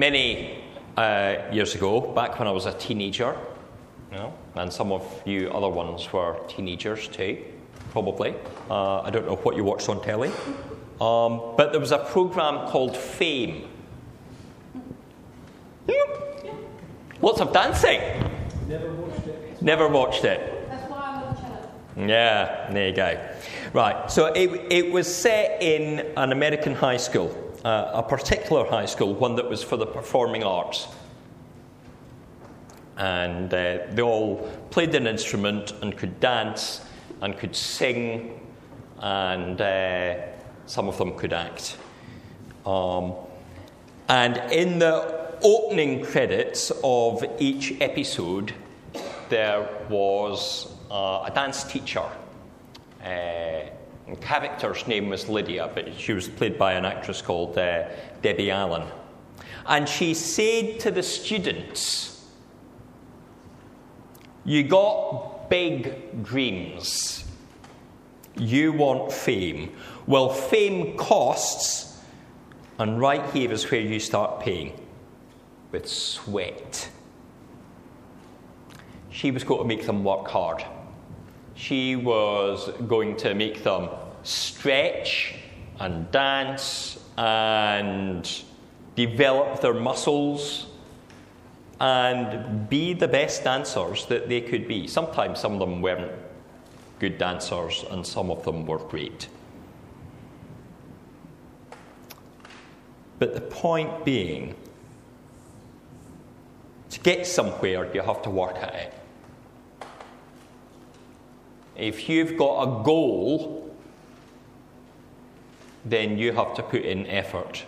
many uh, years ago, back when I was a teenager, you know, and some of you other ones were teenagers too, probably. Uh, I don't know what you watched on telly. Um, but there was a program called Fame. Lots of dancing. Never watched it. Never watched it. That's why I'm on the channel. Yeah, there you go. Right, so it, it was set in an American high school, uh, a particular high school, one that was for the performing arts. And uh, they all played an instrument and could dance and could sing, and uh, some of them could act. Um, and in the opening credits of each episode, there was uh, a dance teacher. The character's name was Lydia, but she was played by an actress called uh, Debbie Allen. And she said to the students, You got big dreams. You want fame. Well, fame costs, and right here is where you start paying with sweat. She was going to make them work hard. She was going to make them stretch and dance and develop their muscles and be the best dancers that they could be. Sometimes some of them weren't good dancers and some of them were great. But the point being, to get somewhere, you have to work at it. If you've got a goal, then you have to put in effort.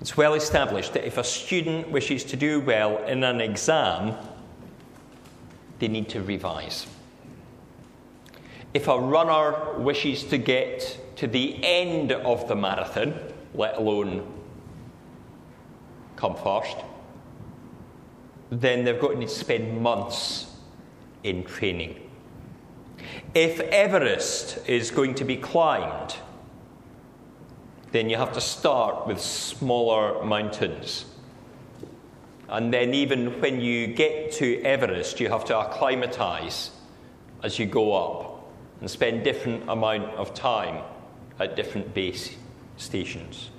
It's well established that if a student wishes to do well in an exam, they need to revise. If a runner wishes to get to the end of the marathon, let alone come first, then they've got to spend months in training. If Everest is going to be climbed, then you have to start with smaller mountains. And then, even when you get to Everest, you have to acclimatise as you go up and spend different amount of time at different base stations,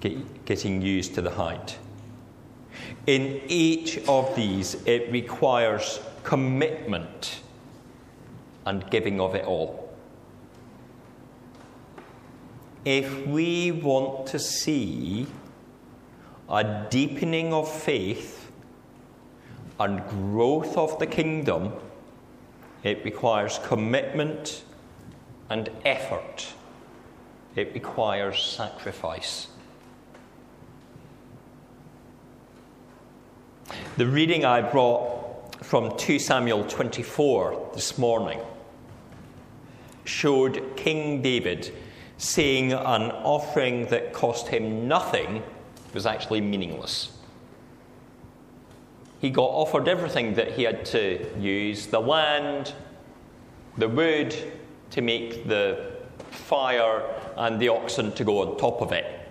get, getting used to the height. In each of these, it requires commitment and giving of it all. If we want to see a deepening of faith and growth of the kingdom, it requires commitment and effort. It requires sacrifice. The reading I brought from 2 Samuel 24 this morning showed King David saying an offering that cost him nothing was actually meaningless. He got offered everything that he had to use the land, the wood to make the fire, and the oxen to go on top of it.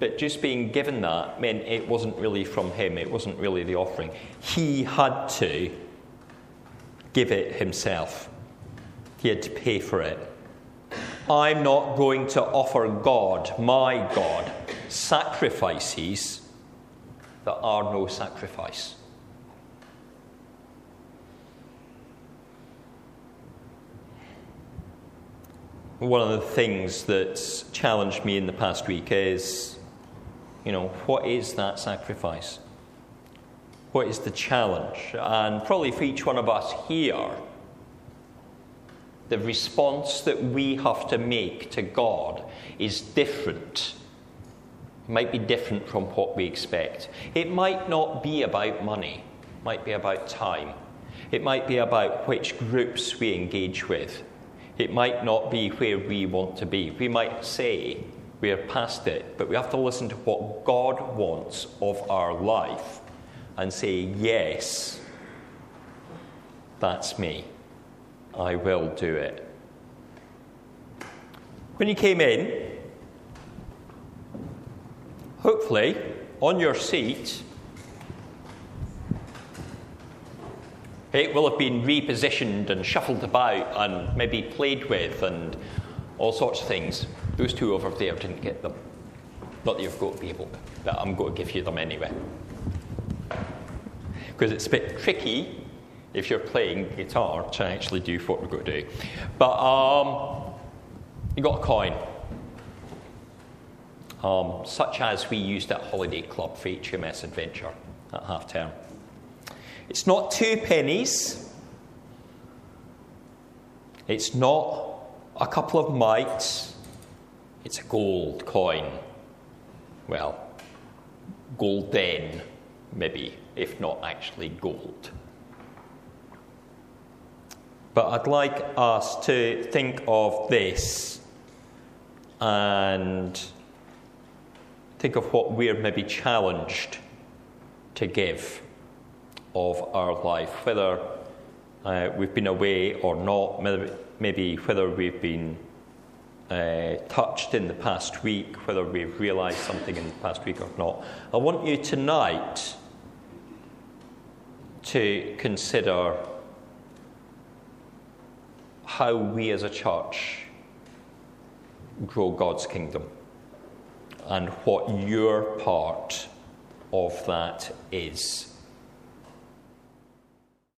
But just being given that meant it wasn't really from him, it wasn't really the offering. He had to give it himself, he had to pay for it. I'm not going to offer God, my God, sacrifices that are no sacrifice. One of the things that's challenged me in the past week is, you know, what is that sacrifice? What is the challenge? And probably for each one of us here, the response that we have to make to God is different. It might be different from what we expect. It might not be about money, it might be about time. It might be about which groups we engage with. It might not be where we want to be. We might say we are past it, but we have to listen to what God wants of our life and say, Yes, that's me. I will do it. when you came in, hopefully on your seat, it will have been repositioned and shuffled about and maybe played with and all sorts of things. Those two over there didn't get them. Not that you've got to be able, but I'm going to give you them anyway. Because it's a bit tricky if you're playing guitar to actually do what we're going to do. But um, you got a coin, um, such as we used at Holiday Club for HMS Adventure at half term. It's not two pennies. It's not a couple of mites. It's a gold coin. Well, golden, maybe, if not actually gold. But I'd like us to think of this and think of what we're maybe challenged to give of our life, whether uh, we've been away or not, maybe whether we've been uh, touched in the past week, whether we've realized something in the past week or not. I want you tonight to consider how we as a church grow God's kingdom and what your part of that is.